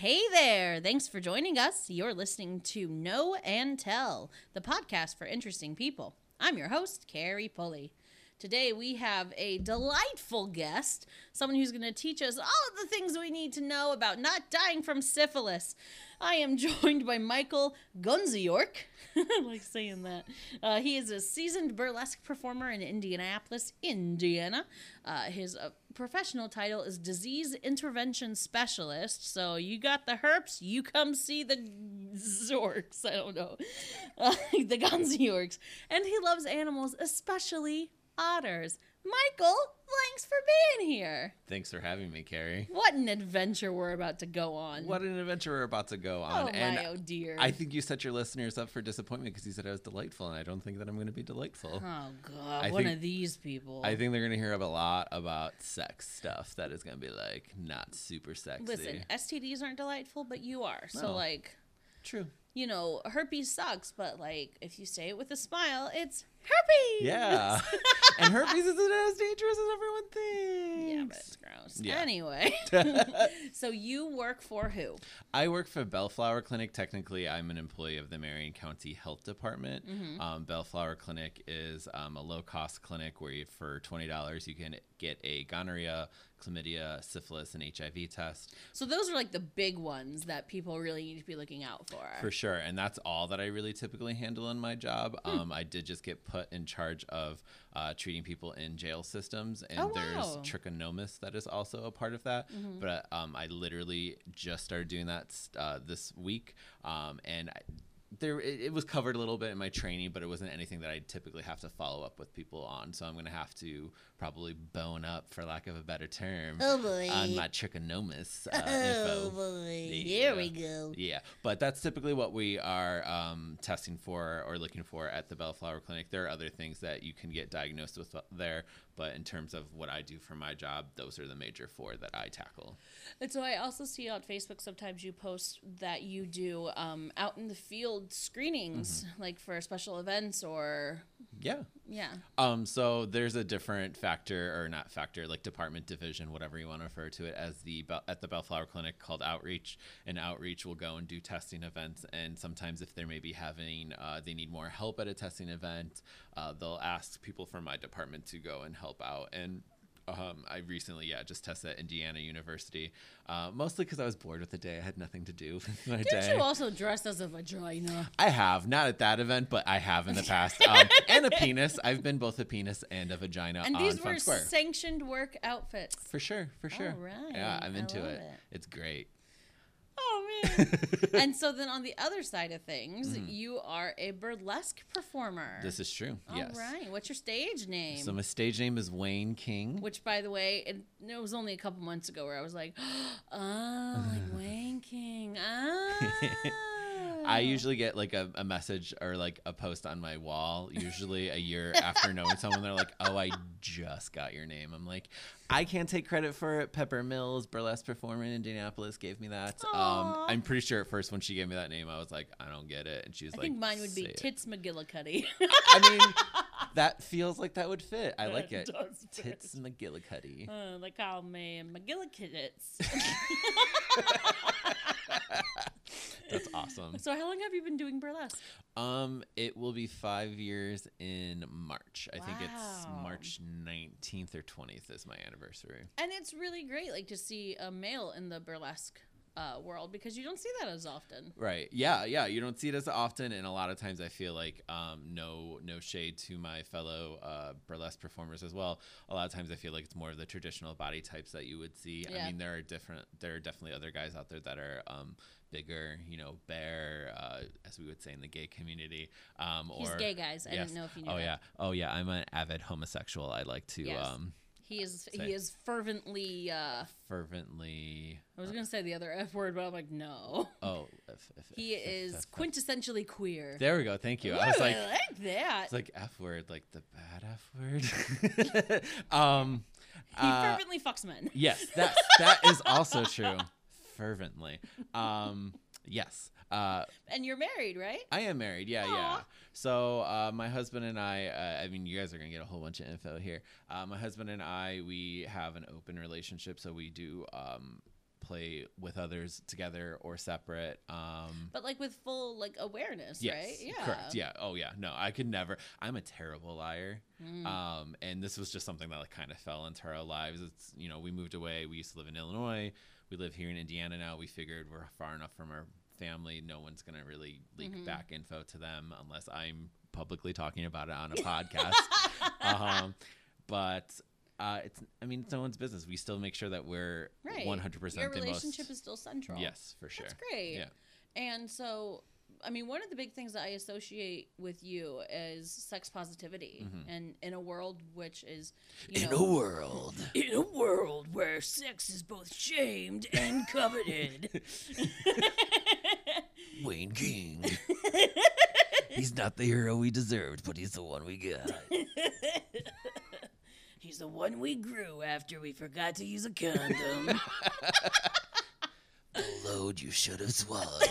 Hey there! Thanks for joining us. You're listening to Know and Tell, the podcast for interesting people. I'm your host, Carrie Pulley. Today we have a delightful guest, someone who's going to teach us all of the things we need to know about not dying from syphilis. I am joined by Michael Gunziork. I like saying that. Uh, he is a seasoned burlesque performer in Indianapolis, Indiana. Uh, his uh, professional title is Disease Intervention Specialist. So you got the herps, you come see the Zorks. I don't know. The Gunziorks. And he loves animals, especially otters. Michael, thanks for being here. Thanks for having me, Carrie. What an adventure we're about to go on. What an adventure we're about to go oh, on. Oh, and my, oh dear. I think you set your listeners up for disappointment because you said I was delightful, and I don't think that I'm going to be delightful. Oh God, I one think- of these people. I think they're going to hear a lot about sex stuff that is going to be like not super sexy. Listen, STDs aren't delightful, but you are. So No. like, True. you know, herpes sucks, but like, if you say it with a smile, it's herpes. Yeah. and herpes isn't as dangerous as everyone thinks. Yeah, but it's gross. Yeah. Anyway, so you work for who? I work for Bellflower Clinic. Technically, I'm an employee of the Marion County Health Department. Mm-hmm. Um, Bellflower Clinic is um, a low cost clinic where you, for $20 you can get a gonorrhea, chlamydia, syphilis, and HIV test. So those are like the big ones that people really need to be looking out for. For sure. And that's all that I really typically handle in my job. Hmm. Um, I did just get put in charge of uh, treating people in jail systems, and Oh, there's wow. trichomonas that is also a part of that. Mm-hmm. But um, I literally just started doing that uh, this week. Um, and I, there, it, it was covered a little bit in my training, but it wasn't anything that I typically have to follow up with people on. So I'm going to have to probably bone up, for lack of a better term, Oh boy. on my trichomonas uh, oh info. boy. Yeah. Here we go. Yeah, but that's typically what we are um, testing for or looking for at the Bellflower Clinic. There are other things that you can get diagnosed with there, but in terms of what I do for my job, those are the major four that I tackle. And so I also see on Facebook sometimes you post that you do um, out in the field screenings, Mm-hmm. like for special events or Yeah. yeah. Um, so there's a different factor, or not factor, like department, division, whatever you want to refer to it as the at the Bellflower Clinic called Outreach. And Outreach will go and do testing events, and sometimes if they're maybe having uh, they need more help at a testing event, uh, they'll ask people from my department to go and help out. And um, I recently, yeah, just tested at Indiana University, uh, mostly because I was bored with the day. I had nothing to do with my Didn't day. you also dress as a vagina? I have not at that event, but I have in the past. Um, and a penis. I've been both a penis and a vagina And these were Square. sanctioned work outfits. for sure, for sure. All right, Yeah, I'm into it. it. It's great. Oh man. and so then on the other side of things, you are a burlesque performer. Mm-hmm. This is true. All yes. right. What's your stage name? So my stage name is Wayne King. Which, by the way, it, it was only a couple months ago where I was like, oh, like Wayne King. Ah. I usually get like a, a message or like a post on my wall, usually a year after knowing someone. They're like, "Oh, I just got your name." I'm like, I can't take credit for it. Pepper Mills, burlesque performer in Indianapolis, gave me that. Um, I'm pretty sure at first when she gave me that name, I was like, I don't get it, and she was like, I like, think mine would be "Say it." Tits McGillicuddy. I mean, that feels like that would fit. I like It it. does fit. Tits McGillicuddy. uh, they call me McGillicudits. That's awesome. so, how long have you been doing burlesque? Um, it will be five years in March. I think it's March 19th or 20th is my anniversary. And it's really great, like to see a male in the burlesque uh, world because you don't see that as often. Right. Yeah. Yeah. You don't see it as often, and a lot of times I feel like um, no no shade to my fellow uh, burlesque performers as well. A lot of times I feel like it's more of the traditional body types that you would see. Yeah. I mean, there are different. There are definitely other guys out there that are. Um, bigger you know bear uh, as we would say in the gay community um He's or gay, guys. I yes. didn't know if you knew oh that. yeah oh yeah i'm an avid homosexual i like to Yes. um He is Say. he is fervently uh fervently I was gonna say the other F word, but I'm like, no. oh if, if, He if- is quintessentially queer. there we go thank you i was like I like that. It's like F word, like the bad F word. um, he uh, fervently fucks men. yes, that that is also true. Fervently. Um, yes. Uh, And you're married, right? I am married. Yeah, Aw. yeah. So uh, my husband and I. Uh, I mean, you guys are gonna get a whole bunch of info here. Uh, my husband and I, we have an open relationship, so we do um, play with others together or separate. Um, But like with full like awareness, yes, right? Yeah. correct. Yeah. Oh yeah. No, I could never. I'm a terrible liar. Mm. Um, and this was just something that like kind of fell into our lives. It's you know we moved away. We used to live in Illinois. We live here in Indiana now. We figured we're far enough from our family. No one's gonna really leak Mm-hmm. back info to them unless I'm publicly talking about it on a podcast. um, but uh, it's I mean it's no one's business. We still make sure that we're Right. 100 percent Your the relationship most. is still central. Yes, for sure. That's great. Yeah. And so, I mean, one of the big things that I associate with you is sex positivity, Mm-hmm. and in a world which is, you know, world. in a world where sex is both shamed and coveted. Wayne King. he's not the hero we deserved, but he's the one we got. He's the one we grew after we forgot to use a condom. The load you should have swallowed.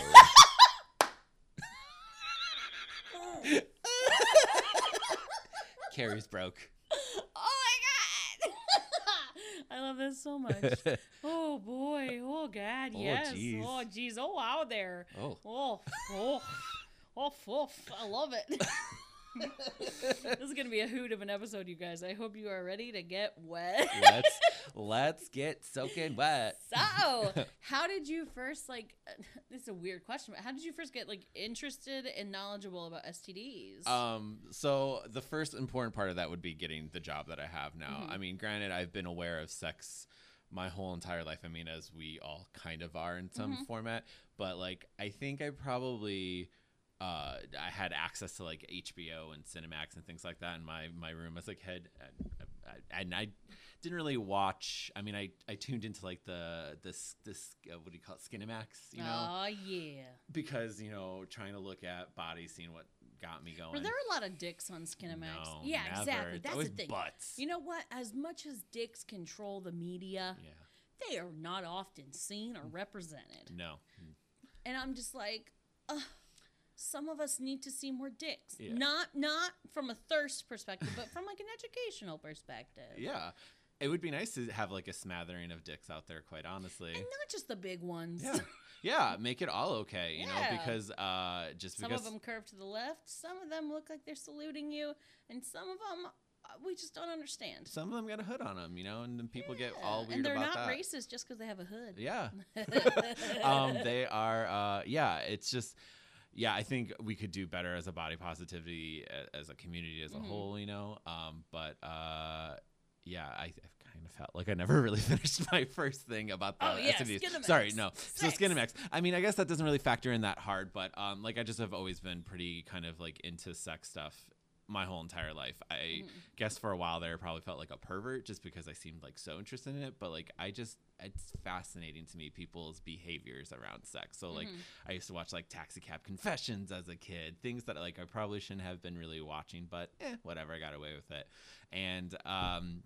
Carrie's broke. oh my god! I love this so much. oh boy! Oh god! Oh, Yes! jeez. Oh jeez! Oh wow! There! Oh. Oh, oh, oh, oh, I love it. this is gonna be a hoot of an episode, you guys. I hope you are ready to get wet. let's let's get soaking wet. So, how did you first like? This is a weird question, but how did you first get like interested and knowledgeable about STDs? Um, so the first important part of that would be getting the job that I have now. Mm-hmm. I mean, granted, I've been aware of sex my whole entire life. I mean, as we all kind of are in some Mm-hmm. format, but like, I think I probably. Uh, I had access to like HBO and Cinemax and things like that in my, my room as a kid, and, and I didn't really watch. I mean, I, I tuned into like the this this uh, what do you call it, Skinemax, you know, oh yeah. because you know trying to look at bodies, seeing what got me going. Were there are a lot of dicks on Skinemax? No, yeah, never. exactly. It's That's the thing. butts. You know what? As much as dicks control the media, yeah. they are not often seen or represented. No. And I'm just like, Ugh, some of us need to see more dicks. Yeah. Not not from a thirst perspective, but from like an educational perspective. Yeah. It would be nice to have like a smattering of dicks out there, quite honestly. And not just the big ones. Yeah. Yeah. Make it all okay, you know, because uh just Some because of them curve to the left. Some of them look like they're saluting you, and some of them uh, we just don't understand. some of them got a hood on them, you know, and then people get all Yeah, weird and they're not that. racist just because they have a hood. Yeah. um, they are, uh, yeah, it's just, yeah, I think we could do better as a body positivity, as a community as a Mm-hmm. whole, you know. Um, but uh, yeah, I, I kind of felt like I never really finished my first thing about the Oh, yeah. Skinemax. Sorry, no. So Sex. Skinemax. I mean, I guess that doesn't really factor in that hard, but um, like I just have always been pretty kind of like into sex stuff my whole entire life. I Mm-hmm. guess for a while there, I probably felt like a pervert just because I seemed like so interested in it. But like, I just, it's fascinating to me people's behaviors around sex. So like, I used to watch like Taxi Cab Confessions as a kid, things that like I probably shouldn't have been really watching, but eh, whatever, I got away with it. And, um,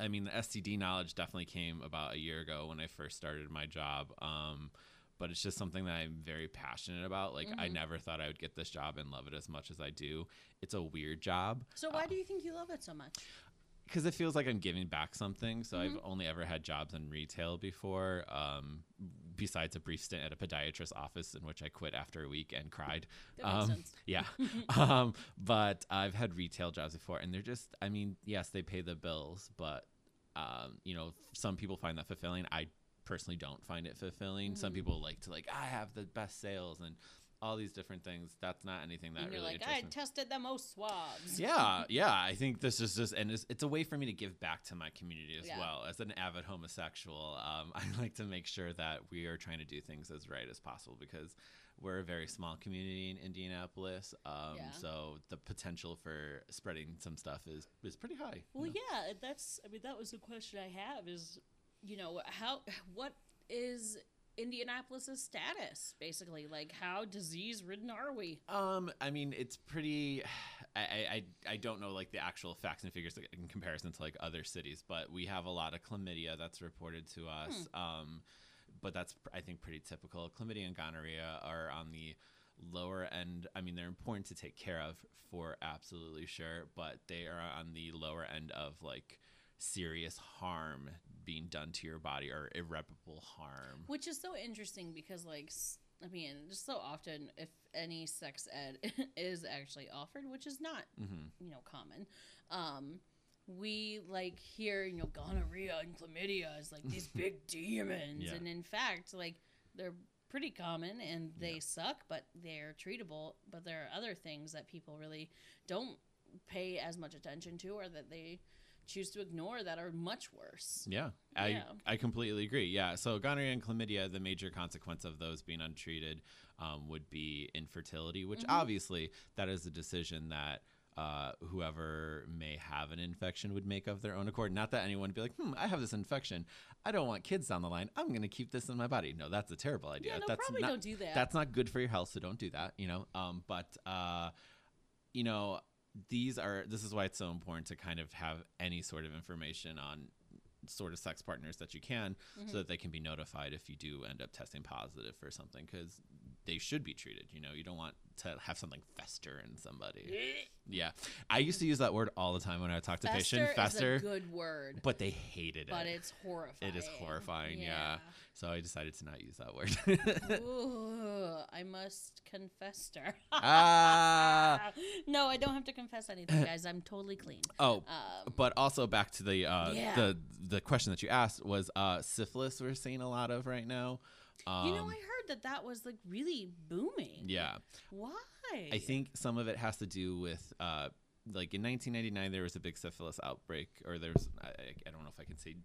I mean, the STD knowledge definitely came about a year ago when I first started my job. Um, but it's just something that I'm very passionate about. Like, I never thought I would get this job and love it as much as I do. It's a weird job So why do you think you love it so much? Because it feels like I'm giving back something. So Mm-hmm. I've only ever had jobs in retail before, um, besides a brief stint at a podiatrist's office in which I quit after a week and cried. That makes um, sense. Yeah. um, but I've had retail jobs before, and they're just, I mean, yes, they pay the bills, but, um, you know, some people find that fulfilling. I personally don't find it fulfilling. Mm-hmm. Some people like to, like, I have the best sales and all these different things. That's not anything that And you're really like, I me tested the most swabs. yeah yeah i think this is just and it's, it's a way for me to give back to my community as Yeah. well as an avid homosexual um, i like to make sure that we are trying to do things as right as possible because we're a very small community in indianapolis um, Yeah. so the potential for spreading some stuff is is pretty high Well, yeah, that's. I mean, that was the question I have. Is you know how what is Indianapolis's status basically? Like, how disease ridden are we? Um, I mean, it's pretty. I, I I- don't know like the actual facts and figures in comparison to like other cities, but we have a lot of chlamydia that's reported to us. Um, but that's I think pretty typical. Chlamydia and gonorrhea are on the lower end. I mean, they're important to take care of for absolutely sure, but they are on the lower end of like serious harm being done to your body or irreparable harm. Which is so interesting because, like, I mean, just so often, if any sex ed is actually offered, which is not, hmm you know, common, um, we like hear, you know, gonorrhea and chlamydia is like these big demons, Yeah. and in fact, like they're pretty common and they suck, but they're treatable. But there are other things that people really don't pay as much attention to, or that they choose to ignore that are much worse. Yeah, I Yeah. I completely agree. Yeah, so gonorrhea and chlamydia, the major consequence of those being untreated um, would be infertility, which Mm-hmm. obviously that is a decision that. Uh, whoever may have an infection would make of their own accord. Not that anyone would be like, hmm, I have this infection. I don't want kids down the line. I'm going to keep this in my body. No, that's a terrible idea. Yeah, no, that's probably not, don't do that. That's not good for your health, so don't do that, you know? Um, but, uh, you know, these are, this is why it's so important to kind of have any sort of information on sort of sex partners that you can Mm-hmm. so that they can be notified if you do end up testing positive for something because they should be treated you know? You don't want to have something fester in somebody. Yeah. I used to use that word all the time when i talked to Fester patients. Fester is a good word, but they hated it. but it's horrifying. it is horrifying yeah. so i decided to not use that word. Ooh, I must confess her. ah no, I don't have to confess anything, guys. I'm totally clean. oh Um, but also back to the uh Yeah. the the question that you asked was uh syphilis we're seeing a lot of right now um, you know, I heard that that was like really booming. yeah Why? I think some of it has to do with uh, like in 1999 there was a big syphilis outbreak, or there's I, I- don't know if I can say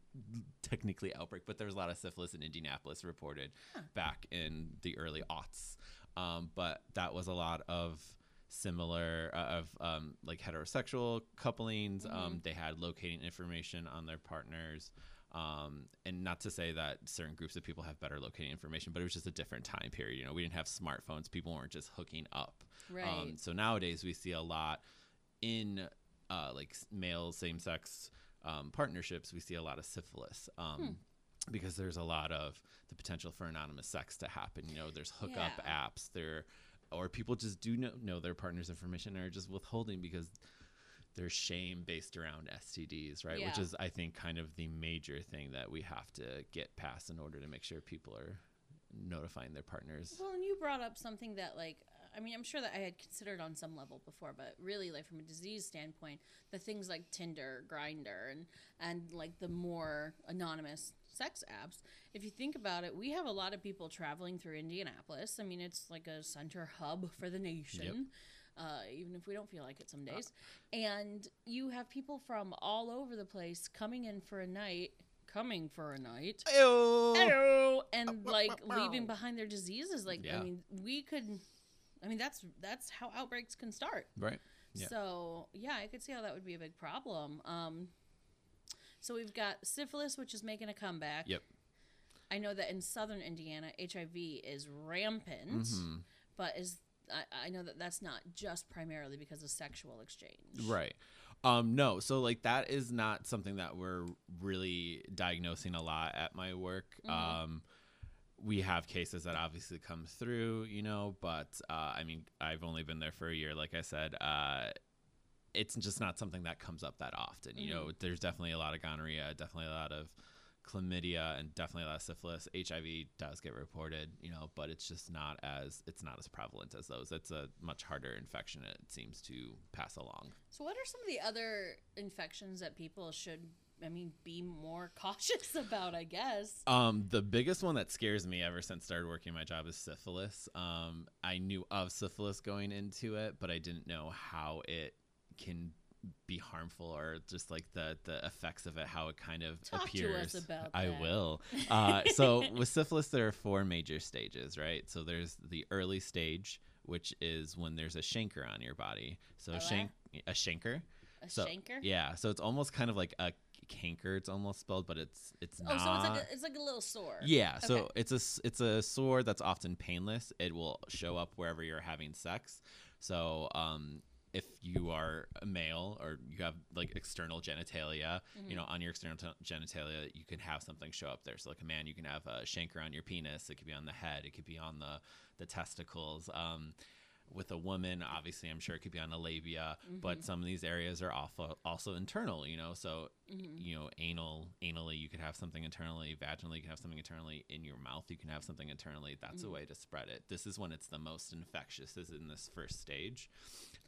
technically outbreak, but there was a lot of syphilis in Indianapolis reported back in the early aughts. Um, but that was a lot of similar uh, of um, like heterosexual couplings. Um, they had locating information on their partners. Um, and not to say that certain groups of people have better locating information, but it was just a different time period. You know, we didn't have smartphones. People weren't just hooking up. Right. Um, so nowadays we see a lot in uh, like male same-sex um, partnerships. We see a lot of syphilis. Um, Because there's a lot of the potential for anonymous sex to happen. You know, there's hookup Yeah. apps. There, or people just do know, know their partner's information and are just withholding because there's shame based around STDs, right? Which is, I think, kind of the major thing that we have to get past in order to make sure people are notifying their partners. Well, and you brought up something that, like, I mean, I'm sure that I had considered on some level before, but really, like, from a disease standpoint, the things like Tinder, Grindr, and and like the more anonymous sex apps. If you think about it, we have a lot of people traveling through Indianapolis. I mean, it's like a center hub for the nation. Uh, even if we don't feel like it some days, and you have people from all over the place coming in for a night, coming for a night, hello and like leaving behind their diseases like i mean we could i mean that's that's how outbreaks can start Right. Yeah. so yeah i could see how that would be a big problem um so we've got syphilis which is making a comeback Yep. i know that in southern indiana hiv is rampant Mhm. but is I, I know that that's not just primarily because of sexual exchange Right. Um, no, so like that is not something that we're really diagnosing a lot at my work. Um, we have cases that obviously come through, you know, but uh, I mean, I've only been there for a year. Like I said, uh, it's just not something that comes up that often. You know, there's definitely a lot of gonorrhea, definitely a lot of chlamydia, and definitely a lot of syphilis. HIV does get reported, you know, but it's just not as it's not as prevalent as those. It's a much harder infection. It seems to pass along. so what are some of the other infections that people should i mean be more cautious about i guess Um, the biggest one that scares me ever since started working my job is syphilis. Um, I knew of syphilis going into it, but I didn't know how it can be harmful or just like the the effects of it, how it kind of Talk to appears. us about I that. will. Uh, so with syphilis, there are four major stages, right? So there's the early stage, which is when there's a chancre on your body. So A shank a chancre. a So shanker yeah, so it's almost kind of like a canker. It's almost spelled, but it's it's oh not. so it's like a, it's like a little sore Yeah, so it's a it's a sore that's often painless. It will show up wherever you're having sex. So um, if you are a male or you have like external genitalia, Mm-hmm. you know, on your external t- genitalia, you can have something show up there. So like a man, you can have a shanker on your penis. It could be on the head. It could be on the the testicles. Um, with a woman, obviously, I'm sure it could be on the labia, Mm-hmm. but some of these areas are also also internal, you know. So you know, anal, anally, you could have something internally, vaginally, you can have something internally, in your mouth, you can have something internally. That's a way to spread it. This is when it's the most infectious, is in this first stage.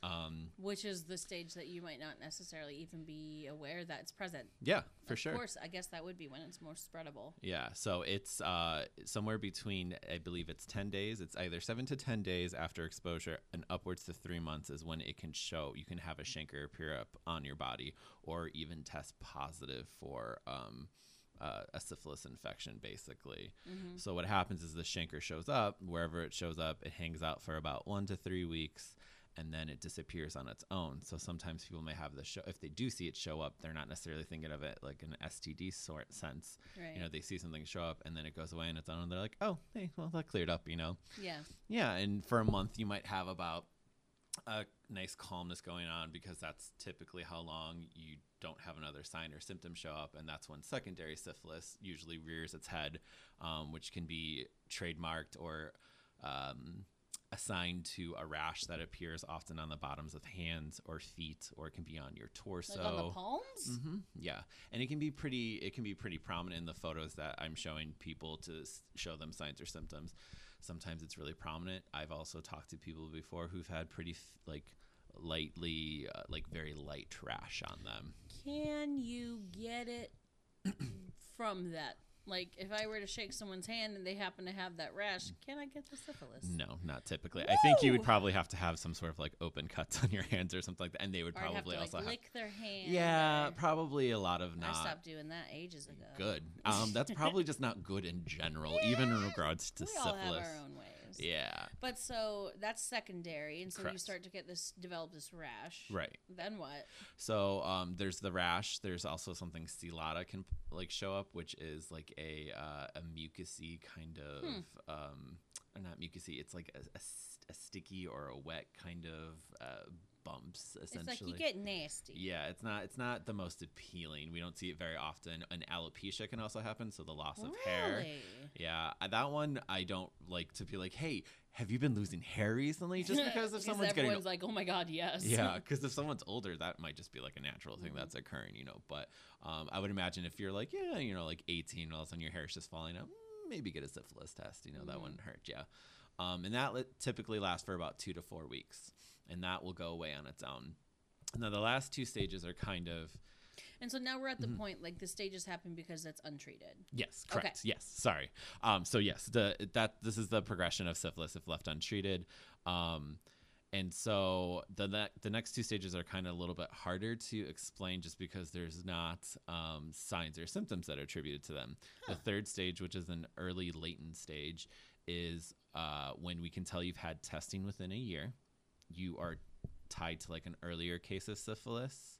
Um, Which is the stage that you might not necessarily even be aware that it's present. yeah, for of sure. Of course, I guess that would be when it's more spreadable. Yeah, so it's uh, somewhere between, I believe it's 10 days. It's either seven to 10 days after exposure and upwards to three months is when it can show. You can have a chancre appear up on your body or even test positive for um, uh, a syphilis infection, basically. So what happens is the chancre shows up. Wherever it shows up, it hangs out for about one to three weeks. And then it disappears on its own. So sometimes people may have the show. If they do see it show up, they're not necessarily thinking of it like an STD sort sense Right. you know they see something show up and then it goes away and it's on and they're like oh hey well that cleared up you know yeah. yeah and for a month you might have about a nice calmness going on because that's typically how long you don't have another sign or symptom show up and that's when secondary syphilis usually rears its head um, which can be trademarked or um, assigned to a rash that appears often on the bottoms of hands or feet or it can be on your torso Like on the palms? hmm Yeah, and it can be pretty. It can be pretty prominent in the photos that I'm showing people to show them signs or symptoms. Sometimes it's really prominent. I've also talked to people before who've had pretty like lightly, uh, like very light rash on them. Can you get it from that? Like, if I were to shake someone's hand and they happen to have that rash, can I get the syphilis? No, not typically. I think you would probably have to have some sort of like open cuts on your hands or something like that, and they would Or I'd have probably to like also have. lick their hand. Yeah, or- probably a lot of not. I stopped doing that ages ago. good. Um, that's probably just not good in general, even in regards to we all syphilis. have our own ways. Yeah, But so that's secondary, and so you start to get this develop this rash. right. Then what? So um, there's the rash. There's also something celata can like show up, which is like a uh, a mucusy kind of Hmm. um, or not mucusy. It's like a sticky or a wet kind of uh, bumps essentially. It's like you get nasty. yeah, it's not it's not the most appealing. We don't see it very often. An alopecia can also happen, so the loss of hair. Really? Yeah, uh, that one I don't like to be like, hey, have you been losing hair recently? Just because if someone's getting everyone's like, oh my god, yes. yeah, because if someone's older, that might just be like a natural thing Mm-hmm. that's occurring, you know. But um, I would imagine if you're like, yeah, you know, like 18, and all of a sudden your hair's just falling out, mm, maybe get a syphilis test. You know, that Mm-hmm. wouldn't hurt. Yeah, um, and that typically lasts for about two to four weeks, and that will go away on its own. Now the last two stages are kind of And so now we're at the Mm-hmm. point like the stages happen because that's untreated. Yes, Okay. correct. Yes, sorry. Um, so yes, the that this is the progression of syphilis if left untreated. Um, and so the ne- the next two stages are kind of a little bit harder to explain just because there's not um, signs or symptoms that are attributed to them. The third stage, which is an early latent stage, is uh, when we can tell you've had testing within a year. You are tied to like an earlier case of syphilis.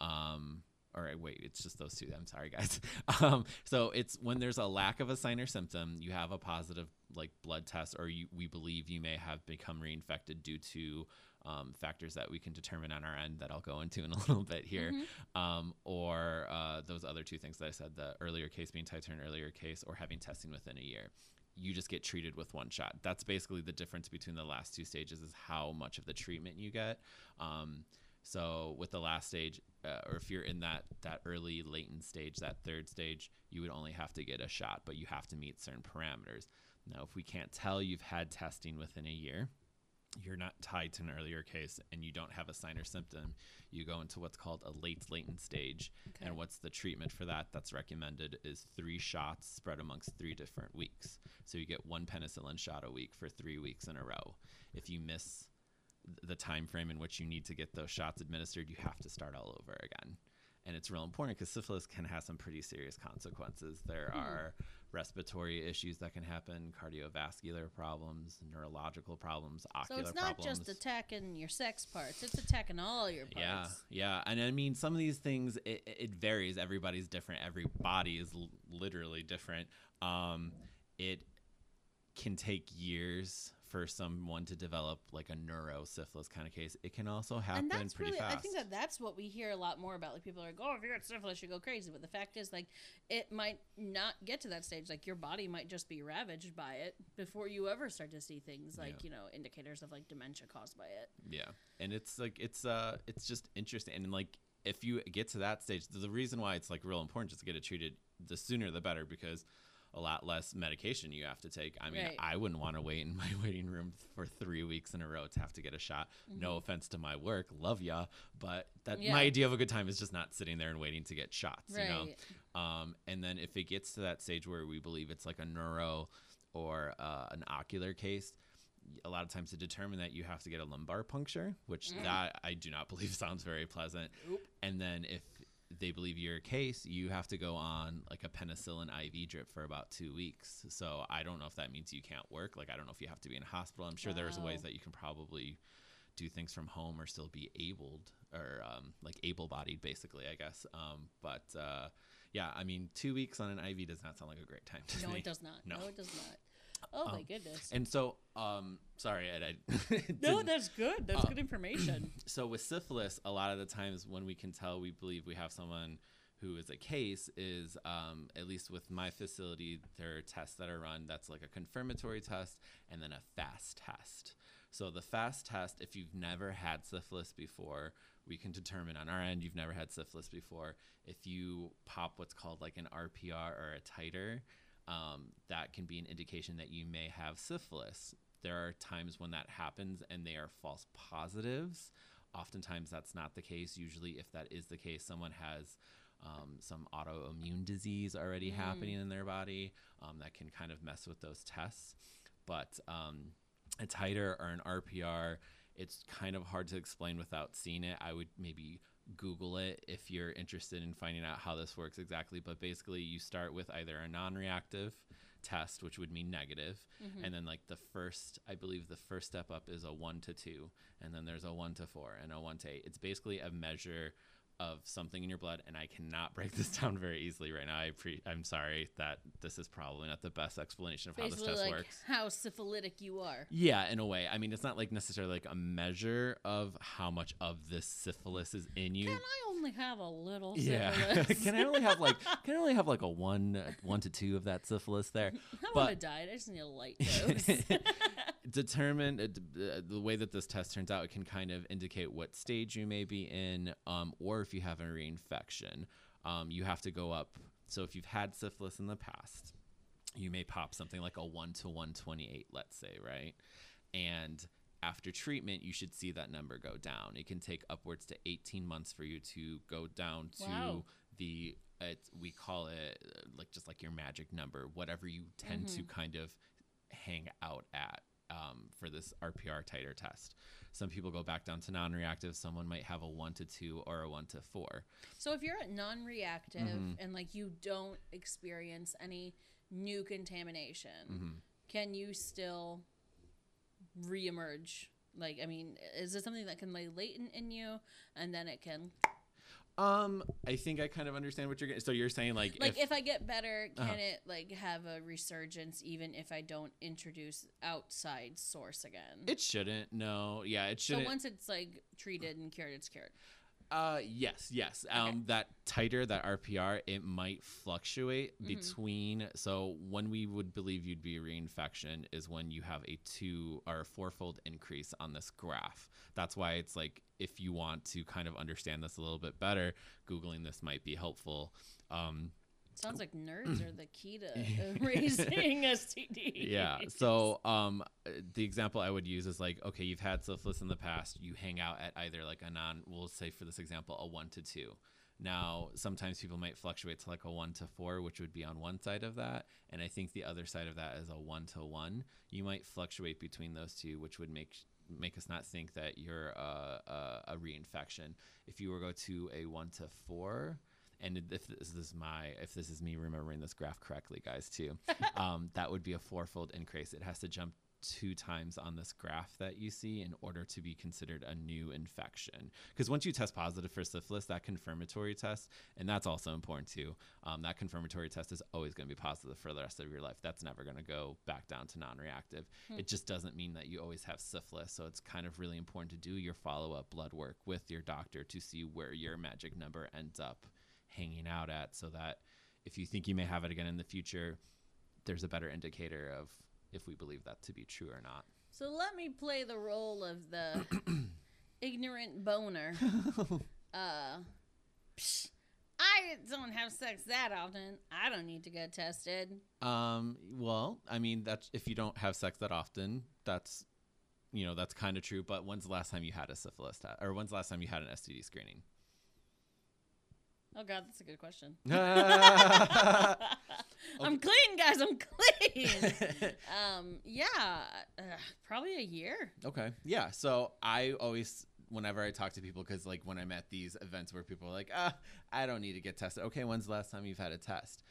Um, or wait, it's just those two. I'm sorry, guys. Um, so it's when there's a lack of a sign or symptom, you have a positive like blood test, or you, we believe you may have become reinfected due to um, factors that we can determine on our end that I'll go into in a little bit here, um, or uh, those other two things that I said: the earlier case being tied to an earlier case, or having testing within a year. You just get treated with one shot. That's basically the difference between the last two stages is how much of the treatment you get. Um, so with the last stage, uh, or if you're in that that early latent stage, that third stage, you would only have to get a shot, but you have to meet certain parameters. Now, if we can't tell you've had testing within a year, you're not tied to an earlier case, and you don't have a sign or symptom, you go into what's called a late latent stage. Okay. And what's the treatment for that that's recommended is three shots spread amongst three different weeks. So you get one penicillin shot a week for three weeks in a row. If you miss the time frame in which you need to get those shots administered, you have to start all over again. And it's real important because syphilis can have some pretty serious consequences. There hmm. are respiratory issues that can happen, cardiovascular problems, neurological problems, ocular problems. So it's not problems. just attacking your sex parts; it's attacking all your Yeah, parts. yeah, and I mean some of these things it, it varies. Everybody's different. Every body is l- literally different. Um, it can take years for someone to develop like a neurosyphilis kind of case. It can also happen and that's pretty really fast. i think that that's what we hear a lot more about like people are like oh if you got syphilis you go crazy but the fact is like it might not get to that stage like your body might just be ravaged by it before you ever start to see things like Yeah. you know indicators of like dementia caused by it Yeah, and it's like it's uh it's just interesting, and like if you get to that stage, the reason why it's like real important just to get it treated the sooner the better because a lot less medication you have to take. I mean, Right. I wouldn't want to wait in my waiting room for three weeks in a row to have to get a shot. No offense to my work, love ya, but that Mm-hmm. Yeah. my idea of a good time is just not sitting there and waiting to get shots. You know, um, and then if it gets to that stage where we believe it's like a neuro or uh, an ocular case, a lot of times to determine that you have to get a lumbar puncture, which that I do not believe sounds very pleasant. And then if they believe you're case, you have to go on like a penicillin IV drip for about two weeks. So I don't know if that means you can't work. Like I don't know if you have to be in a hospital. I'm sure there's ways that you can probably do things from home or still be abled or um, like able-bodied basically i guess um, but uh, yeah i mean two weeks on an iv does not sound like a great time to No, me it does not. No, No. it does not. Oh my goodness. and so um sorry Ed, I no, that's good. That's good information. so with syphilis a lot of the times when we can tell we believe we have someone who is a case is um, at least with my facility there are tests that are run that's like a confirmatory test and then a fast test so the fast test if you've never had syphilis before we can determine on our end you've never had syphilis before if you pop what's called like an rpr or a titer um, that can be an indication that you may have syphilis. There are times when that happens and they are false positives. Oftentimes that's not the case. Usually if that is the case someone has um, some autoimmune disease already happening in their body um, that can kind of mess with those tests. But um, a titer or an rpr it's kind of hard to explain without seeing it. I would maybe google it if you're interested in finding out how this works exactly. But basically you start with either a non-reactive test which would mean negative, mm-hmm. and then like the first i believe the first step up is a 1 to 2 and then there's a 1 to 4 and a 1 to 8 it's basically a measure of something in your blood and i cannot break this down very easily right now i pre- i'm sorry that this is probably not the best explanation of how this test like works how syphilitic you are. yeah, in a way. I mean, it's not like necessarily like a measure of how much of this syphilis is in you. Can I only have a little syphilis? yeah. can I only have like can I only have like a one one to two of that syphilis there? I want to But die. I just need a light dose. Determine uh, uh, the way that this test turns out, it can kind of indicate what stage you may be in, um, or if you have a reinfection. Um, you have to go up. So if you've had syphilis in the past, you may pop something like a 1 to 128, let's say, right? And after treatment, you should see that number go down. It can take upwards to 18 months for you to go down to Wow. the, it's, we call it uh, like just like your magic number, whatever you tend to kind of hang out at. Um, for this RPR titer test, some people go back down to non-reactive. Someone might have a one to two or a one to four. so if you're at non-reactive Mm-hmm. and like you don't experience any new contamination, Mm-hmm. can you still reemerge? Like, I mean, is it something that can lay latent in you and then it can Um, I think I kind of understand what you're getting. So you're saying like, like if, Uh-huh. if, I get better, can it like have a resurgence even if I don't introduce outside source again? it shouldn't. No, yeah, it shouldn't. So once it's like treated and cured, it's cured. Uh, yes, yes. Um, that titer, that RPR, it might fluctuate Mm-hmm. between. So when we would believe you'd be a reinfection is when you have a two or a fourfold increase on this graph. That's why it's like if you want to kind of understand this a little bit better, googling this might be helpful. Um, Sounds like nerds are the key to uh, raising STD. yeah so um the example i would use is like okay you've had syphilis in the past you hang out at either like a non we'll say for this example a one to two now sometimes people might fluctuate to like a one to four which would be on one side of that and i think the other side of that is a one to one you might fluctuate between those two which would make make us not think that you're a, a, a reinfection. If you were go to a one to four and if this is my if this is me remembering this graph correctly guys too um, that would be a fourfold increase. It has to jump two times on this graph that you see in order to be considered a new infection. Because once you test positive for syphilis that confirmatory test and that's also important too um, that confirmatory test is always going to be positive for the rest of your life. That's never going to go back down to non-reactive. It just doesn't mean that you always have syphilis so it's kind of really important to do your follow-up blood work with your doctor to see where your magic number ends up hanging out at so that if you think you may have it again in the future, there's a better indicator of if we believe that to be true or not. So let me play the role of the ignorant boner. Uh, Psh, I don't have sex that often. I don't need to get tested. Um, well, I mean, that's if you don't have sex that often, that's you know that's kind of true. But when's the last time you had a syphilis test, or when's the last time you had an STD screening? Oh God, that's a good question. I'm clean, guys. I'm clean. um, yeah, uh, probably a year. Okay. Yeah. So I always, whenever I talk to people, because like when I'm at these events where people are like, ah, I don't need to get tested. Okay. When's the last time you've had a test?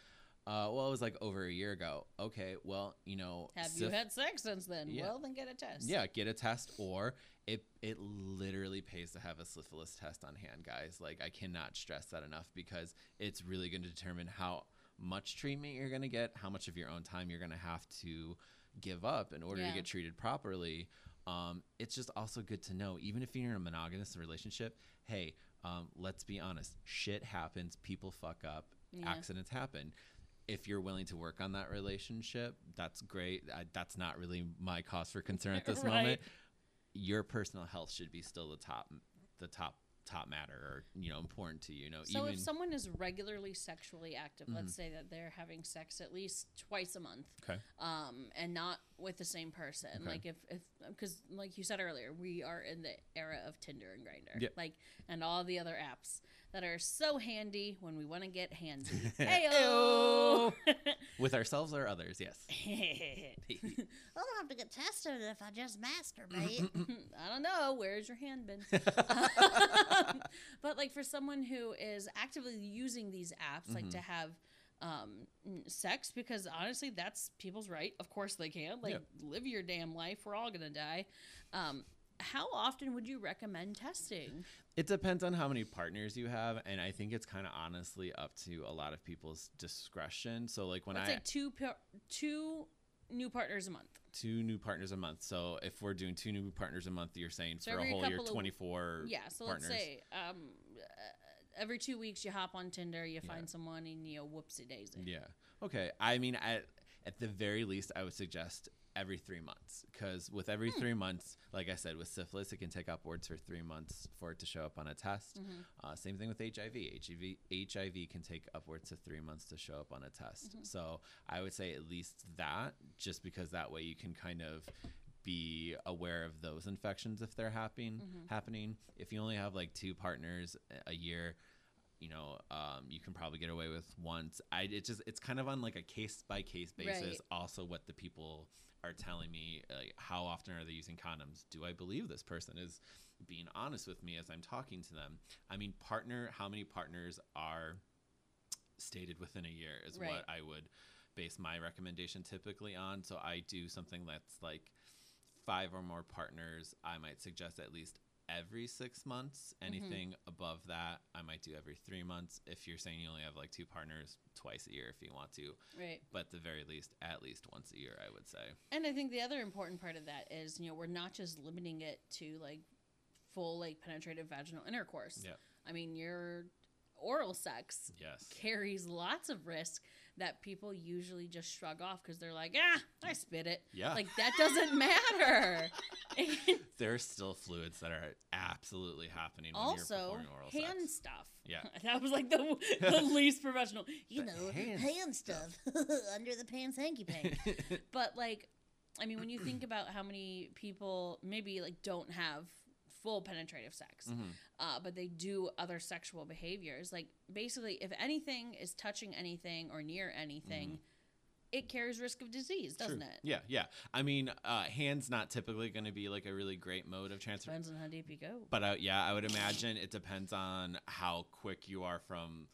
Uh, well, it was like over a year ago. Okay. Well, you know, Have you syph- had sex since then? Yeah. Well, then get a test. Yeah, get a test, or it it literally pays to have a syphilis test on hand, guys. Like I cannot stress that enough because it's really going to determine how much treatment you're going to get, how much of your own time you're going to have to give up in order Yeah. to get treated properly. Um, it's just also good to know, even if you're in a monogamous relationship, hey, um, let's be honest, shit happens, people fuck up, Yeah. accidents happen. If you're willing to work on that relationship, that's great. I, that's not really my cause for concern at this Right. moment. Your personal health should be still the top, the top, top matter, or you know, important to you. You know, So even Mm-hmm. if someone is regularly sexually active, let's say that they're having sex at least twice a month, okay, um, and not with the same person. Okay. Like if, if, because like you said earlier, we are in the era of Tinder and Grindr, Yeah. like, and all the other apps that are so handy when we want to get handy. Ayo. Heyo. with ourselves or others, yes. I don't have to get tested if I just masturbate. I don't know. Where's your hand been? but like for someone who is actively using these apps, like to Mm-hmm. have um, sex, because honestly, that's people's right. Of course they can. Like, Yeah. live your damn life. We're all gonna die. Um, how often would you recommend testing? It depends on how many partners you have, and I think it's kind of honestly up to a lot of people's discretion. So, like when Let's I say two two new partners a month. two new partners a month. So if we're doing two new partners a month, you're saying So for a whole year, 24 Yeah, so partners. let's say um, uh, every two weeks you hop on Tinder, you Yeah. find someone, and you know, whoopsie daisy. Yeah. Okay. I mean, at at the very least, I would suggest every three months because with every Hmm. three months, like I said, with syphilis, it can take upwards for three months for it to show up on a test. Mm-hmm. Uh, same thing with HIV. HIV. HIV can take upwards to three months to show up on a test. Mm-hmm. So I would say at least that, just because that way you can kind of be aware of those infections if they're happening. Mm-hmm. Happening. If you only have like two partners a- a year, you know, um, you can probably get away with once. I it just it's kind of on like a case by case basis. Right. Also, what the people are telling me, like, how often are they using condoms? Do I believe this person is being honest with me as I'm talking to them? I mean, partner, how many partners are stated within a year is Right. what I would base my recommendation typically on. So I do something that's like five or more partners. I might suggest at least every six months. Mm-hmm. Anything above that, I might do every three months. If you're saying you only have like two partners, twice a year if you want to. Right. But the very least, at least once a year, I would say. And I think the other important part of that is, you know, we're not just limiting it to like full like penetrative vaginal intercourse. Yeah. I mean, your oral sex Yes. carries lots of risk that people usually just shrug off because they're like, ah, I spit it. Yeah. Like that doesn't matter. There are still fluids that are absolutely happening also, hand sex. stuff. Yeah. that was like the, the least professional. You know, hand hand, stuff under the pants hanky pank. but like, I mean, when you think about how many people maybe like don't have full penetrative sex, Mhm. uh, but they do other sexual behaviors. Like basically, if anything is touching anything or near anything, it carries risk of disease, doesn't Mm-hmm. True. it? Yeah, yeah. I mean, uh, hands not typically going to be like a really great mode of transfer. Depends on how deep you go. But uh, yeah, I would imagine it depends on how quick you are from.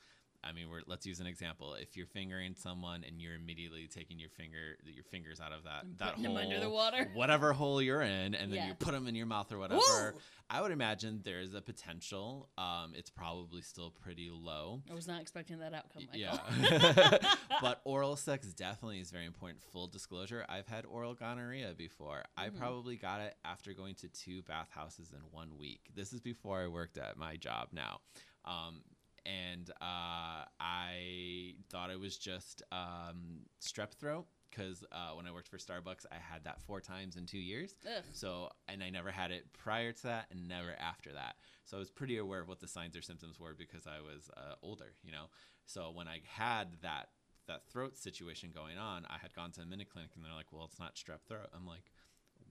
I mean, we're, let's use an example. If you're fingering someone and you're immediately taking your finger, your fingers out of that that hole, under the water. whatever hole you're in, and then Yeah. you put them in your mouth or whatever. I would imagine there's a potential. Um, it's probably still pretty low. I was not expecting that outcome. Michael. Yeah. but oral sex definitely is very important. Full disclosure, I've had oral gonorrhea before. I Mm-hmm. probably got it after going to two bathhouses in one week. This is before I worked at my job now. Um, and uh, I thought it was just um, strep throat. because uh, when I worked for Starbucks, I had that four times in two years. Ugh. So, and I never had it prior to that and never after that. So I was pretty aware of what the signs or symptoms were because I was uh, older, you know. So when I had that that throat situation going on, I had gone to a minute clinic and they're like, "Well, it's not strep throat." I'm like,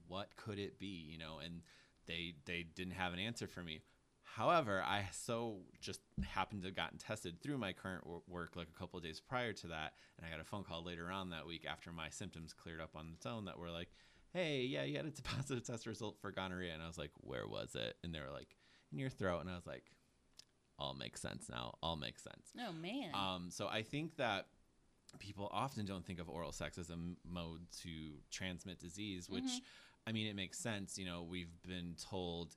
"What could it be?" You know, and they they didn't have an answer for me. However, I so just happened to have gotten tested through my current wor- work like a couple of days prior to that, and I got a phone call later on that week after my symptoms cleared up on its own that were like, "Hey, yeah, you had a positive test result for gonorrhea," and I was like, "Where was it?" And they were like, "In your throat," and I was like, "All makes sense now. All makes sense." Oh man. Um, so I think that people often don't think of oral sex as a m- mode to transmit disease, which I mean, it makes sense. You know, we've been told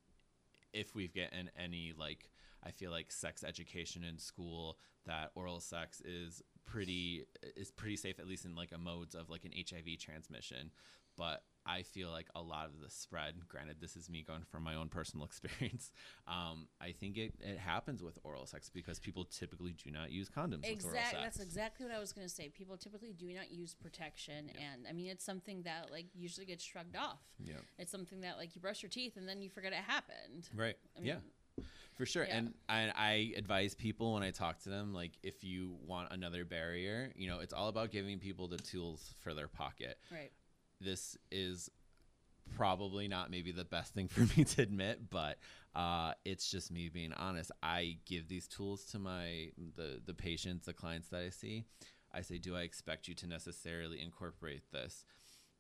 if we've gotten any like I feel like sex education in school that oral sex is pretty is pretty safe at least in like a modes of like an HIV transmission. But I feel like a lot of the spread granted this is me going from my own personal experience um, I think it, it happens with oral sex because people typically do not use condoms Exactly. That's exactly what I was going to say. People typically do not use protection, and I mean, it's something that like usually gets shrugged off. Yeah. It's something that like you brush your teeth and then you forget it happened. Right. mean, yeah. For sure. yeah. And I, I advise people when I talk to them, like, if you want another barrier, you know, it's all about giving people the tools for their pocket. Right. This is probably not maybe the best thing for me to admit, but uh, it's just me being honest. I give these tools to my the the patients, the clients that I see. I say, do I expect you to necessarily incorporate this?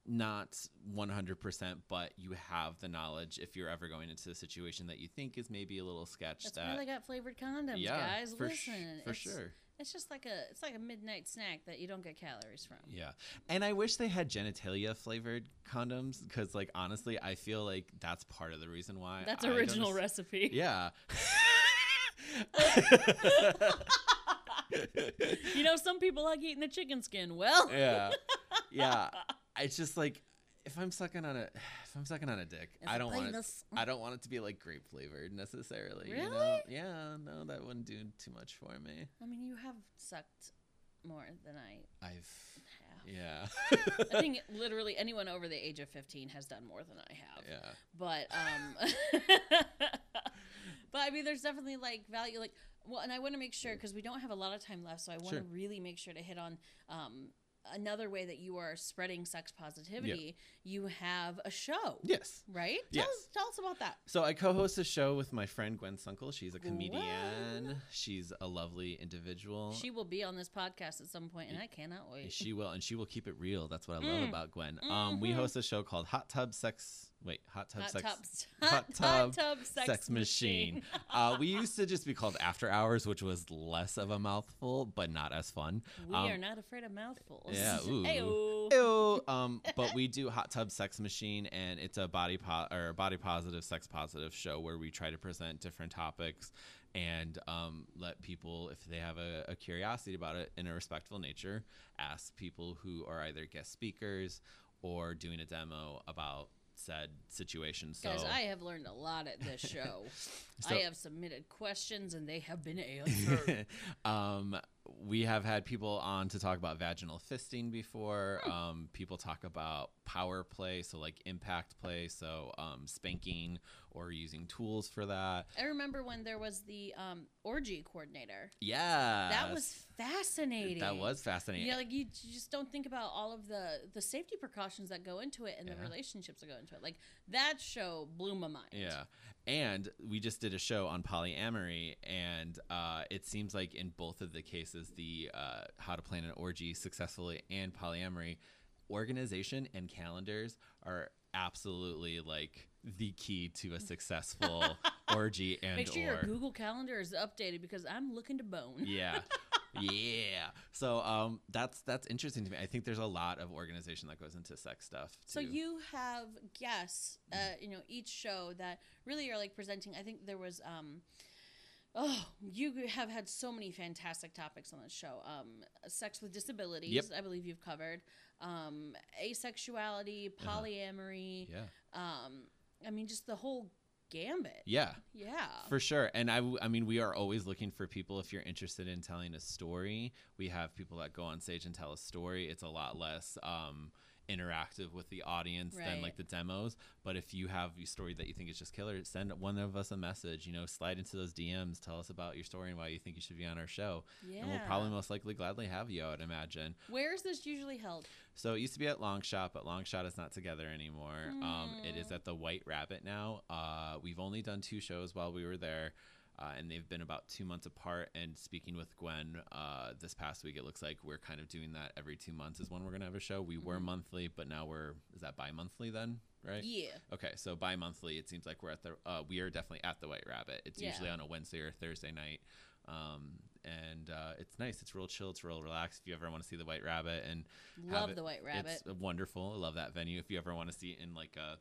Not 100%, but you have the knowledge if you're ever going into a situation that you think is maybe a little sketch That's that why they got flavored condoms, Yeah, guys. for sh- Listen, for sure. It's just like a it's like a midnight snack that you don't get calories from. Yeah. And I wish they had genitalia flavored condoms because, like, honestly, I feel like that's part of the reason why. That's I original recipe. Yeah. You know, some people like eating the chicken skin. Well, yeah. Yeah. It's just like if I'm sucking on a if I'm sucking on a dick, It's I don't want it. I don't want it to be like grape flavored necessarily. You know? Really? Yeah. No, that wouldn't do too much for me. I mean, you have sucked more than I I've have. yeah. I think literally anyone over the age of 15 has done more than I have. yeah. But um But I mean there's definitely like value like well and I want to make sure cuz we don't have a lot of time left so I want Sure. to really make sure to hit on um another way that you are spreading sex positivity. You have a show. Yes. Right? Tell, Yes. us, tell us about that. So I co-host a show with my friend Gwen Sunkel. She's a comedian. She's a lovely individual. She will be on this podcast at some point and I cannot wait. She will, and she will keep it real. That's what I Mm. love about Gwen. Um, we host a show called Hot Tub Sex. Wait, Hot Tub. Hot Sex. tub- Hot hot Tub, tub sex Machine. uh, we used to just be called After Hours, which was less of a mouthful, but not as fun. We Um, are not afraid of mouthfuls. yeah, ooh. Ayo. Ew. Um, but we do hot tub sex machine, and it's a body po- or body positive, sex positive show where we try to present different topics and um, let people, if they have a, a curiosity about it, in a respectful nature, ask people who are either guest speakers or doing a demo about said situation. So Guys, I have learned a lot at this show. So- I have submitted questions and they have been answered. um, we have had people on to talk about vaginal fisting before. Um, people talk about power play, so like impact play, so um, spanking or using tools for that. I remember when there was the um, orgy coordinator. Yeah, That was fascinating. that was fascinating. Yeah, like you just don't think about all of the the safety precautions that go into it and the relationships that go into it. Like that show blew my mind. Yeah. And we just did a show on polyamory, and uh, it seems like in both of the cases, the uh, how to plan an orgy successfully and polyamory, organization and calendars are absolutely like the key to a successful orgy and Make sure or your Google Calendar is updated because I'm looking to bone. yeah yeah so um that's that's interesting to me i think there's a lot of organization that goes into sex stuff too. So you have guests, uh, you know, each show that really are like presenting. I think there was, um, oh, you have had so many fantastic topics on this show. Um, sex with disabilities, Yep. I believe you've covered. Um, asexuality, polyamory. yeah Um, I mean, just the whole gambit. Yeah. Yeah. For sure. And I, w- I mean, we are always looking for people if you're interested in telling a story. We have people that go on stage and tell a story. It's a lot less um, interactive with the audience than like the demos. But if you have a story that you think is just killer, send one of us a message. You know, slide into those DMs, tell us about your story and why you think you should be on our show. And we'll probably most likely gladly have you, I would imagine. Where is this usually held? So it used to be at Long Shot, but Long Shot is not together anymore. Um, it is at the White Rabbit now. Uh, we've only done two shows while we were there, uh, and they've been about two months apart. And speaking with Gwen uh, this past week, it looks like we're kind of doing that every two months is when we're gonna have a show. We were monthly, but now we're is that bi-monthly then, right? Yeah. Okay, so bi-monthly, it seems like we're at the uh, we are definitely at the White Rabbit. It's Yeah. usually on a Wednesday or Thursday night, um, and uh, it's nice. It's real chill. It's real relaxed. If you ever want to see the White Rabbit and Love it- the White Rabbit. it's wonderful. I love that venue. If you ever want to see it in like a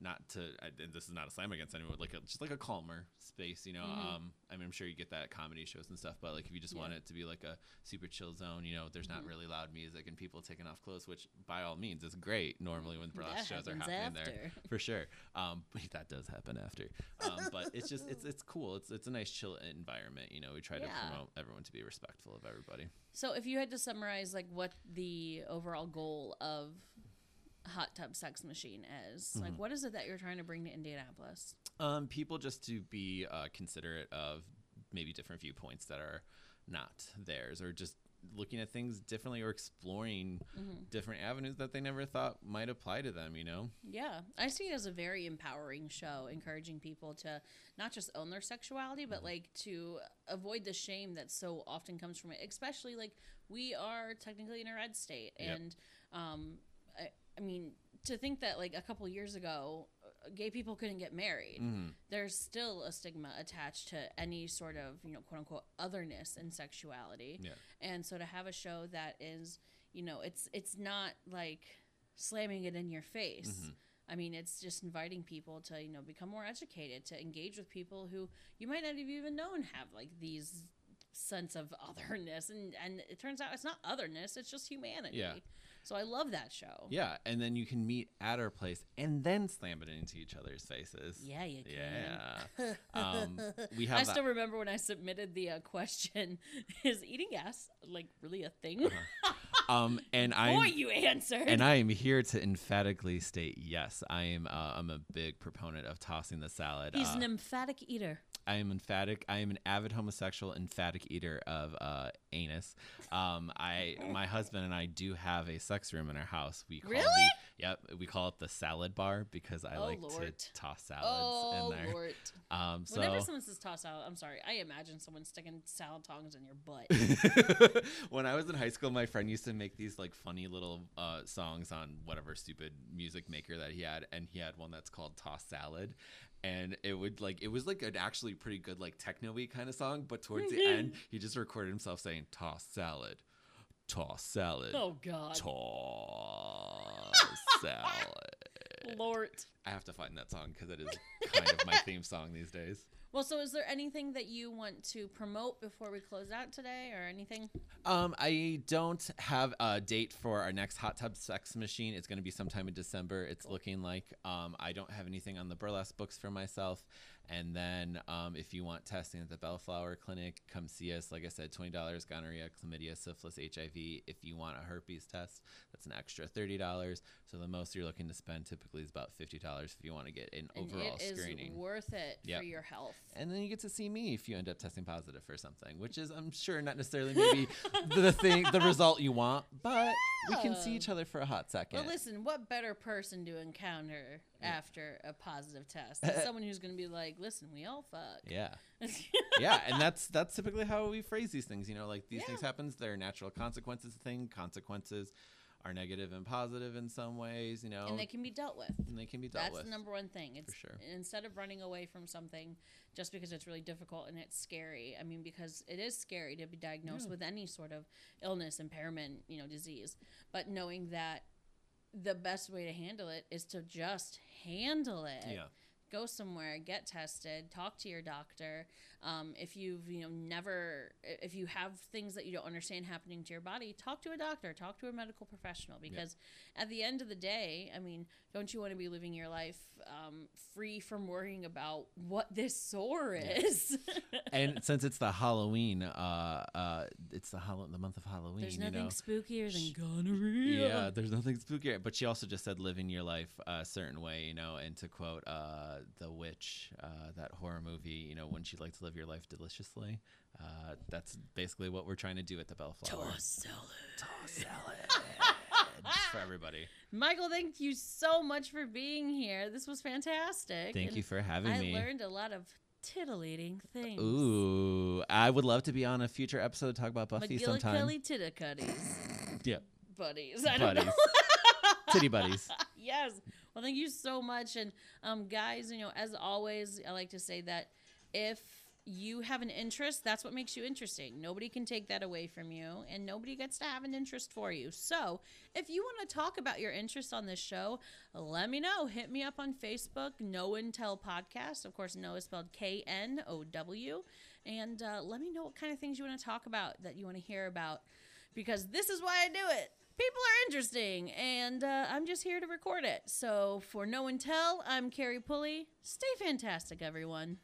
not to I, and this is not a slam against anyone, like a, just like a calmer space, you know. Um, I mean, I'm sure you get that at comedy shows and stuff, but like if you just want Mm-hmm. It to be like a super chill zone, you know, there's not really loud music and people taking off clothes, which by all means is great normally when burlesque That shows are happening there for sure. Um, but that does happen after. Um, but it's just it's it's cool. It's it's a nice chill environment. You know, we try to promote everyone to be respectful of everybody. So if you had to summarize like what the overall goal of Hot Tub Sex Machine is, Mm-hmm. like what is it that you're trying to bring to Indianapolis? Um, people just to be uh, considerate of maybe different viewpoints that are not theirs, or just looking at things differently, or exploring different avenues that they never thought might apply to them. You know? Yeah, I see it as a very empowering show, encouraging people to not just own their sexuality, Mm-hmm. but like to avoid the shame that so often comes from it. Especially like we are technically in a red state, Yep. and um, I, mean to think that like a couple years ago, uh, gay people couldn't get married. Mm-hmm. There's still a stigma attached to any sort of you know quote unquote otherness in sexuality. Yeah. And so to have a show that is, you know, it's it's not like slamming it in your face. Mm-hmm. I mean, it's just inviting people to, you know, become more educated, to engage with people who you might not have even known have like these sense of otherness and and it turns out it's not otherness, it's just humanity. Yeah. So I love that show. Yeah, and then you can meet at our place and then slam it into each other's faces. Yeah, you can. Yeah. um, we have. I still remember when I submitted the uh, question: Is eating ass like really a thing? um, and I'm. Boy, you answered. and I am here to emphatically state yes. I am. Uh, I'm a big proponent of tossing the salad. He's Uh, an emphatic eater. I am emphatic. I am an avid homosexual, emphatic eater of uh, anus. Um, I, my husband and I do have a sex room in our house. We call Really? The, yep, we call it the salad bar because I Oh, like Lord. to toss salads Oh in there. Lord! Um, so Whenever someone says toss salad, I'm sorry. I imagine someone sticking salad tongs in your butt. when I was in high school, my friend used to make these like funny little uh, songs on whatever stupid music maker that he had, and he had one that's called "Toss Salad," and it would like it was like an actually pretty good like techno-y kind of song, but towards the end, mm-hmm. he just recorded himself saying "Toss Salad." Toss salad. oh God, Toss salad. Lord. I have to find that song because it is kind of my theme song these days. Well, so is there anything that you want to promote before we close out today, or anything? Um, I don't have a date for our next hot tub sex machine. It's going to be sometime in December. It's looking like. Um, I don't have anything on the burlesque books for myself. And then, um, if you want testing at the Bellflower Clinic, come see us. Like I said, twenty dollars. Gonorrhea, chlamydia, syphilis, HIV. If you want a herpes test, that's an extra thirty dollars. So the most you're looking to spend typically is about fifty dollars if you want to get an And overall it is screening. worth it Yep. for your health. And then you get to see me if you end up testing positive for something, which is, I'm sure, not necessarily maybe the thing, the result you want, but we can see each other for a hot second. Well, listen, what better person to encounter after a positive test than someone who's going to be like, "Listen, we all fuck." yeah, yeah, and that's that's typically how we phrase these things. You know, like these Yeah. things happens. They're natural consequences thing. Consequences are negative and positive in some ways. You know, and they can be dealt with. and they can be dealt That's with. That's the number one thing. It's sure. instead of running away from something just because it's really difficult and it's scary. I mean, because it is scary to be diagnosed with any sort of illness, impairment, you know, disease. But knowing that the best way to handle it is to just handle it. Yeah. Go somewhere, get tested, talk to your doctor. Um, if you've you know never, if you have things that you don't understand happening to your body, talk to a doctor, talk to a medical professional, because at the end of the day, I mean, don't you want to be living your life um, free from worrying about what this sore is? and since it's the Halloween, uh, uh, it's the Hall- the month of Halloween. There's you nothing know, spookier than gonorrhea. yeah, there's nothing spookier. But she also just said living your life a certain way, you know, and to quote uh, The Witch, uh, that horror movie, you know, when she liked to live your life deliciously. Uh, that's basically what we're trying to do at the Bellflower. Toss salad. Toss salad. for everybody. Michael, thank you so much for being here. This was fantastic. Thank and you for having I me. I learned a lot of titillating things. Ooh, I would love to be on a future episode to talk about Buffy sometime. McGillicuddy titticuddies. Yeah, buddies. I don't buddies, know. titty buddies. yes. Well, thank you so much. And um, guys, you know, as always, I like to say that if you have an interest, that's what makes you interesting. Nobody can take that away from you, and nobody gets to have an interest for you. So, if you want to talk about your interest on this show, let me know. Hit me up on Facebook, Know and Tell Podcast. Of course, Know is spelled K N O W. And uh, let me know what kind of things you want to talk about that you want to hear about, because this is why I do it people are interesting and uh, i'm just here to record it so for Know and tell i'm carrie pulley stay fantastic everyone